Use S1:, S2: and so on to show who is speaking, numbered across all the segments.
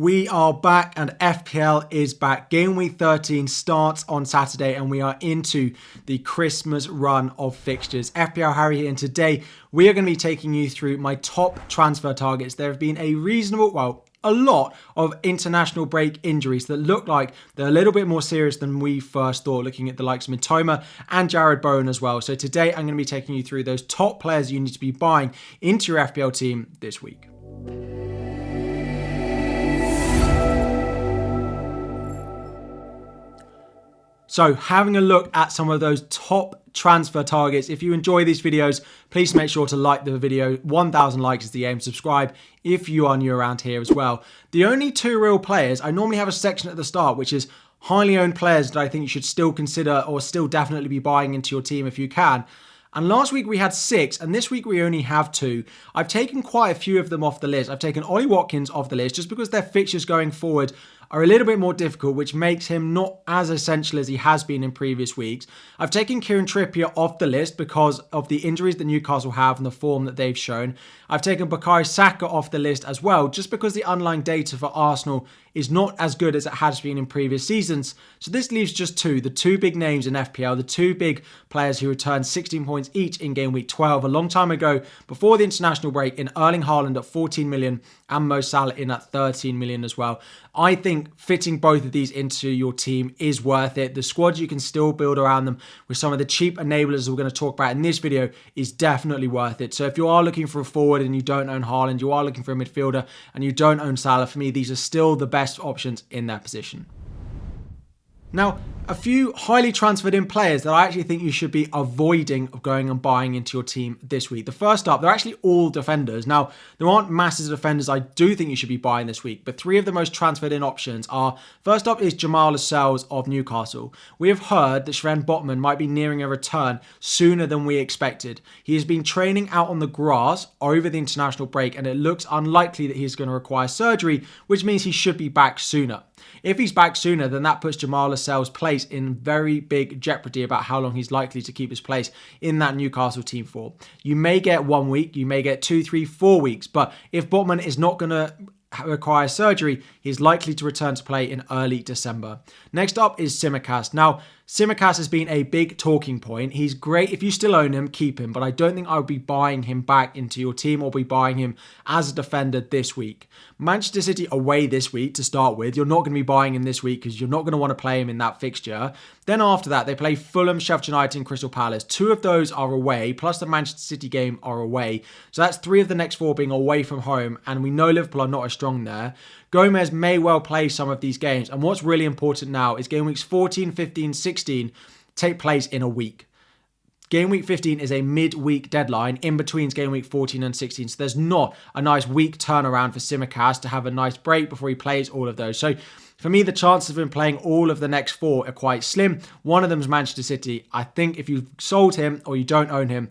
S1: We are back and FPL is back. Game week 13 starts on Saturday and we are into the Christmas run of fixtures. FPL Harry here and today we are going to be taking you through my top transfer targets. There have been a reasonable, well, a lot of international break injuries that look like they're a little bit more serious than we first thought, looking at the likes of Mitoma and Jarrod Bowen as well. So today I'm going to be taking you through those top players you need to be buying into your FPL team this week. So, having a look at some of those top transfer targets. If you enjoy these videos, please make sure to like the video. 1,000 likes is the aim. Subscribe if you are new around here as well. The only two real players, I normally have a section at the start, which is highly owned players that I think you should still consider or still definitely be buying into your team if you can. And last week we had six, and this week we only have two. I've taken quite a few of them off the list. I've taken Ollie Watkins off the list just because their fixtures going forward are a little bit more difficult, which makes him not as essential as he has been in previous weeks. I've taken Kieran Trippier off the list because of the injuries that Newcastle have and the form that they've shown. I've taken Bukayo Saka off the list as well, just because the underlying data for Arsenal is not as good as it has been in previous seasons. So this leaves just two, the two big names in FPL, the two big players who returned 16 points each in game week 12 a long time ago before the international break in Erling Haaland at 14 million and Mo Salah in at 13 million as well. I think fitting both of these into your team is worth it. The squad you can still build around them with some of the cheap enablers we're going to talk about in this video is definitely worth it. So if you are looking for a forward and you don't own Haaland, you are looking for a midfielder and you don't own Salah, for me, these are still the best options in that position. Now, a few highly transferred in players that I actually think you should be avoiding of going and buying into your team this week. The first up, they're actually all defenders. Now, there aren't masses of defenders I do think you should be buying this week, but three of the most transferred in options are first up is Jamal Lascelles of Newcastle. We have heard that Sven Botman might be nearing a return sooner than we expected. He has been training out on the grass over the international break, and it looks unlikely that he's going to require surgery, which means he should be back sooner. If he's back sooner, then that puts Jamal Lascelles' place in very big jeopardy about how long he's likely to keep his place in that Newcastle team for. You may get one week, you may get two, three, four weeks, but if Botman is not going to require surgery, he's likely to return to play in early December. Next up is Tsimikas. Now, Tsimikas has been a big talking point. He's great. If you still own him, keep him. But I don't think I would be buying him back into your team or be buying him as a defender this week. Manchester City away this week to start with. You're not going to be buying him this week because you're not going to want to play him in that fixture. Then after that, they play Fulham, Sheffield United, and Crystal Palace. Two of those are away, plus the Manchester City game are away. So that's three of the next four being away from home. And we know Liverpool are not as strong there. Gomez may well play some of these games. And what's really important now is game weeks 14, 15, 16 take place in a week. Game week 15 is a mid-week deadline in between game week 14 and 16. So there's not a nice week turnaround for Tsimikas to have a nice break before he plays all of those. So for me, the chances of him playing all of the next four are quite slim. One of them is Manchester City. I think if you've sold him or you don't own him,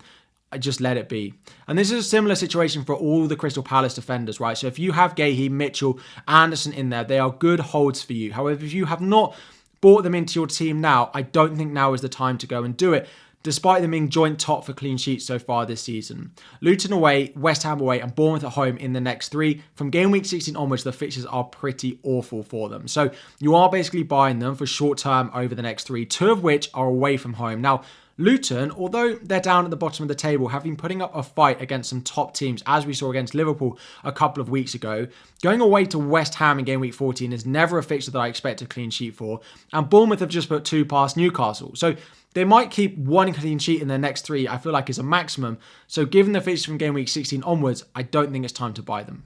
S1: just let it be. And this is a similar situation for all the Crystal Palace defenders, right? So if you have Guehi, Mitchell, Anderson in there, they are good holds for you. However, if you have not bought them into your team now, I don't think now is the time to go and do it. Despite them being joint top for clean sheets so far this season. Luton away, West Ham away, and Bournemouth at home in the next three. From game week 16 onwards, the fixtures are pretty awful for them. So you are basically buying them for short term over the next three, two of which are away from home. Now, Luton, although they're down at the bottom of the table, have been putting up a fight against some top teams, as we saw against Liverpool a couple of weeks ago. Going away to West Ham in game week 14 is never a fixture that I expect a clean sheet for. And Bournemouth have just put two past Newcastle. So they might keep one clean sheet in their next three, I feel like is a maximum. So given the fixture from game week 16 onwards, I don't think it's time to buy them.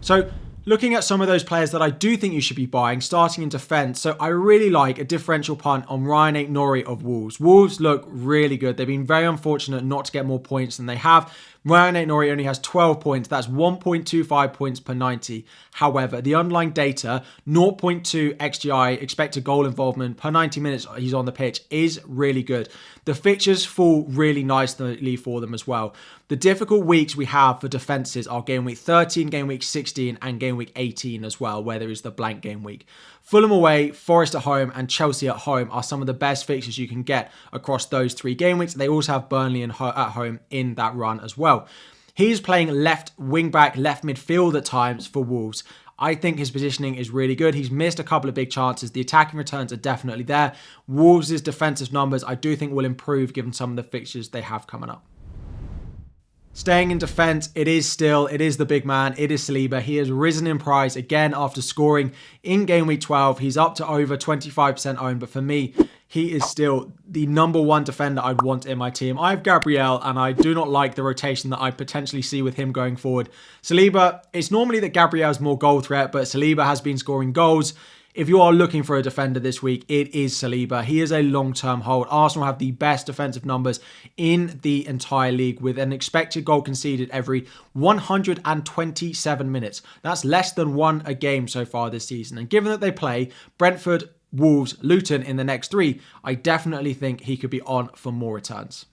S1: So Looking at some of those players that I do think you should be buying, starting in defence. So I really like a differential punt on Rayan Aït-Nouri of Wolves. Wolves look really good. They've been very unfortunate not to get more points than they have. Rayan Aït-Nouri only has 12 points. That's 1.25 points per 90. However, the underlying data, 0.2 XGI, expected goal involvement per 90 minutes he's on the pitch, is really good. The fixtures fall really nicely for them as well. The difficult weeks we have for defences are game week 13, game week 16, and game week 18 as well, where there is the blank game week. Fulham away, Forest at home, and Chelsea at home are some of the best fixtures you can get across those three game weeks. They also have Burnley at home in that run as well. He's playing left wing back, left midfield at times for Wolves. I think his positioning is really good. He's missed a couple of big chances. The attacking returns are definitely there. Wolves' defensive numbers, I do think, will improve given some of the fixtures they have coming up. Staying in defence, it is still, it is the big man, it is Saliba. He has risen in price again after scoring in game week 12. He's up to over 25% owned, but for me, he is still the number one defender I'd want in my team. I have Gabriel, and I do not like the rotation that I potentially see with him going forward. Saliba, it's normally that Gabriel is more goal threat, but Saliba has been scoring goals. If you are looking for a defender this week, it is Saliba. He is a long term hold. Arsenal have the best defensive numbers in the entire league with an expected goal conceded every 127 minutes. That's less than one a game so far this season. And given that they play Brentford, Wolves, Luton in the next three, I definitely think he could be on for more returns.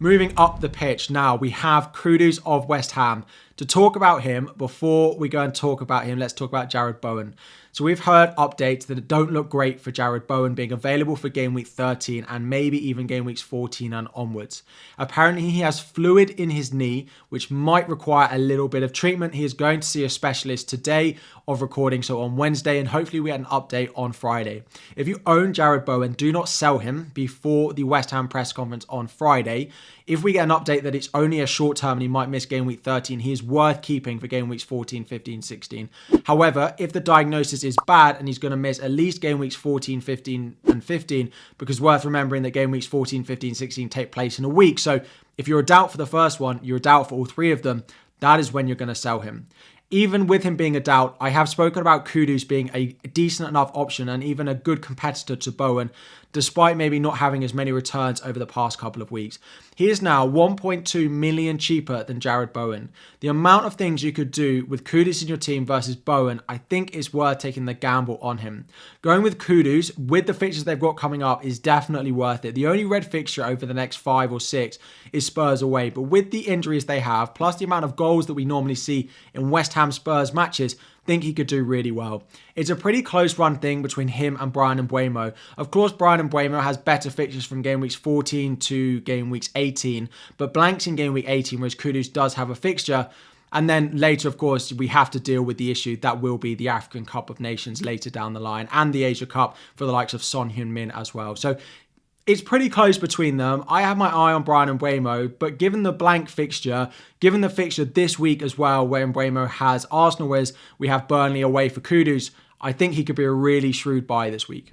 S1: Moving up the pitch now, we have Kudus of West Ham. To talk about him, before we go and talk about him, let's talk about Jarrod Bowen. So we've heard updates that don't look great for Jarrod Bowen being available for game week 13 and maybe even game weeks 14 and onwards. Apparently, he has fluid in his knee, which might require a little bit of treatment. He is going to see a specialist today of recording, so on Wednesday, and hopefully we get an update on Friday. If you own Jarrod Bowen, do not sell him before the West Ham press conference on Friday. If we get an update that it's only a short term and he might miss game week 13, he is worth keeping for game weeks 14, 15, 16. However, if the diagnosis is bad and he's going to miss at least game weeks 14, 15, and 15, because worth remembering that game weeks 14, 15, 16 take place in a week. So if you're a doubt for the first one, you're a doubt for all three of them, that is when you're going to sell him even with him being a doubt, I have spoken about Kudus being a decent enough option and even a good competitor to Bowen, despite maybe not having as many returns over the past couple of weeks. He is now 1.2 million cheaper than Jarrod Bowen. The amount of things you could do with Kudus in your team versus Bowen, I think is worth taking the gamble on him. Going with Kudus with the fixtures they've got coming up is definitely worth it. The only red fixture over the next five or six is Spurs away, but with the injuries they have, plus the amount of goals that we normally see in West Ham Spurs matches, think he could do really well. It's a pretty close run thing between him and Bryan Mbeumo. Of course, Bryan Mbeumo has better fixtures from game weeks 14 to game weeks 18, but blanks in game week 18, whereas Kudus does have a fixture. And then later, of course, we have to deal with the issue that will be the African Cup of Nations later down the line and the Asia Cup for the likes of Son Heung-min as well. So it's pretty close between them. I have my eye on Bryan Mbeumo, but given the blank fixture, given the fixture this week as well, where Mbeumo has Arsenal, whereas we have Burnley away for Kudus, I think he could be a really shrewd buy this week.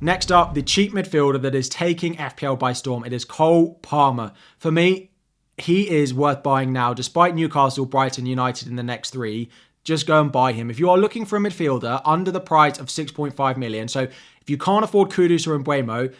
S1: Next up, the cheap midfielder that is taking FPL by storm. It is Cole Palmer. For me, he is worth buying now, despite Newcastle, Brighton, United in the next three. Just go and buy him. If you are looking for a midfielder under the price of 6.5 million, so if you can't afford Kudus or Mbeumo,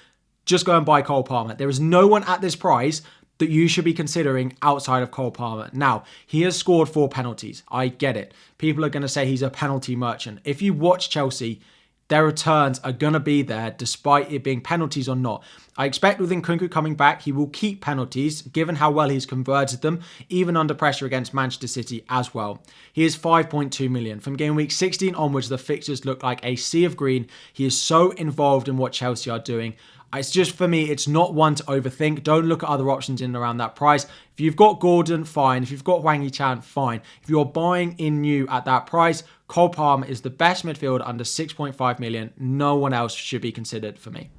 S1: just go and buy Cole Palmer. There is no one at this price that you should be considering outside of Cole Palmer. Now, he has scored four penalties. I get it. People are going to say he's a penalty merchant. If you watch Chelsea, their returns are going to be there despite it being penalties or not. I expect with Nkunku coming back, he will keep penalties given how well he's converted them, even under pressure against Manchester City as well. He is 5.2 million. From game week 16 onwards, the fixtures look like a sea of green. He is so involved in what Chelsea are doing. It's just for me, it's not one to overthink. Don't look at other options in and around that price. If you've got Gordon, fine. If you've got Hwang Hee-chan, fine. If you're buying in new at that price, Cole Palmer is the best midfield under 6.5 million. No one else should be considered for me.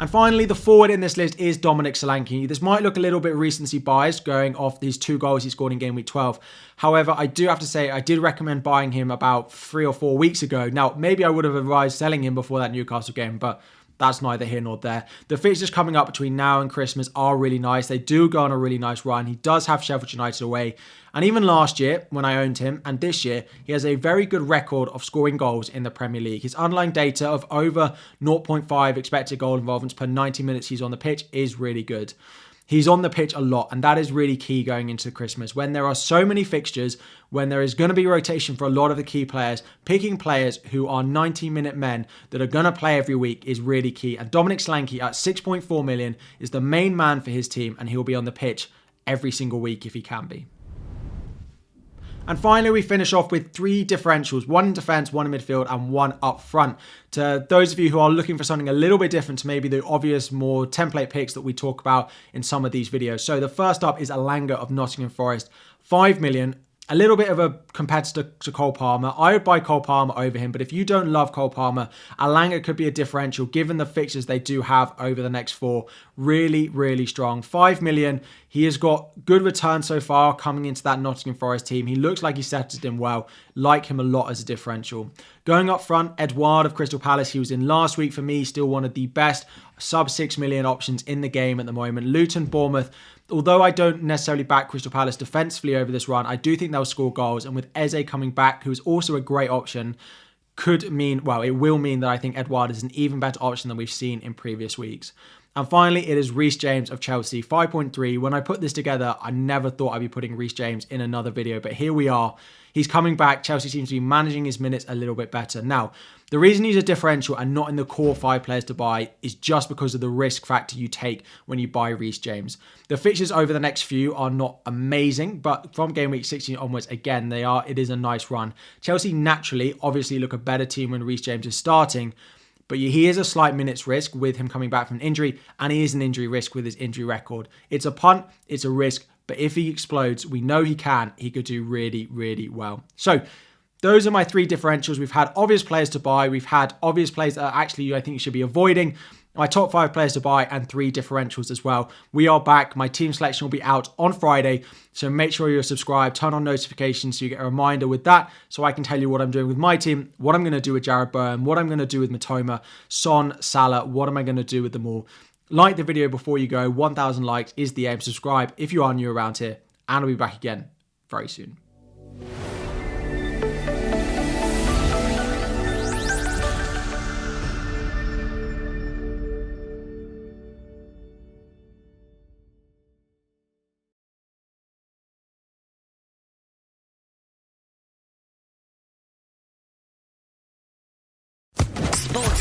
S1: And finally, the forward in this list is Dominic Solanke. This might look a little bit recency biased going off these two goals he scored in game week 12. However, I do have to say, I did recommend buying him about three or four weeks ago. Now, maybe I would have advised selling him before that Newcastle game, but that's neither here nor there. The fixtures coming up between now and Christmas are really nice. They do go on a really nice run. He does have Sheffield United away. And even last year, when I owned him, and this year, he has a very good record of scoring goals in the Premier League. His underlying data of over 0.5 expected goal involvements per 90 minutes he's on the pitch is really good. He's on the pitch a lot, and that is really key going into Christmas. When there are so many fixtures, when there is going to be rotation for a lot of the key players, picking players who are 90 minute men that are going to play every week is really key. And Dominic Solanke at 6.4 million is the main man for his team, and he'll be on the pitch every single week if he can be. And finally, we finish off with three differentials one in defense, one in midfield, and one up front. To those of you who are looking for something a little bit different to maybe the obvious, more template picks that we talk about in some of these videos. So the first up is Elanga of Nottingham Forest. 5 million a little bit of a competitor to Cole Palmer. I would buy Cole Palmer over him, but if you don't love Cole Palmer, Elanga could be a differential given the fixtures they do have over the next four. Really, really strong. Five million. He has got good return so far coming into that Nottingham Forest team. He looks like he settled in well. Like him a lot as a differential. Going up front, Edouard of Crystal Palace. He was in last week for me. Still one of the best sub six million options in the game at the moment. Luton, Bournemouth although I don't necessarily back Crystal Palace defensively over this run, I do think they'll score goals. And with Eze coming back, who is also a great option, could mean, well, it will mean that I think Edouard is an even better option than we've seen in previous weeks. And finally, it is Reece James of Chelsea, 5.3. When I put this together, I never thought I'd be putting Reece James in another video, but here we are. He's coming back. Chelsea seems to be managing his minutes a little bit better. Now, the reason he's a differential and not in the core five players to buy is just because of the risk factor you take when you buy Reece James. The fixtures over the next few are not amazing, but from game week 16 onwards, again, they are. It is a nice run. Chelsea naturally, obviously, look a better team when Reece James is starting, but he is a slight minutes risk with him coming back from injury, and he is an injury risk with his injury record. It's a punt, it's a risk, but if he explodes, we know he can, he could do really, really well. So those are my three differentials. We've had obvious players to buy. We've had obvious players that actually I think you should be avoiding. My top five players to buy and three differentials as well. We are back. My team selection will be out on Friday. So make sure you're subscribed, turn on notifications so you get a reminder with that. So I can tell you what I'm doing with my team, what I'm going to do with Jarrod Bowen, what I'm going to do with Mitoma, Son, Salah, what am I going to do with them all. Like the video before you go. 1,000 likes is the aim. Subscribe if you are new around here. And I'll be back again very soon.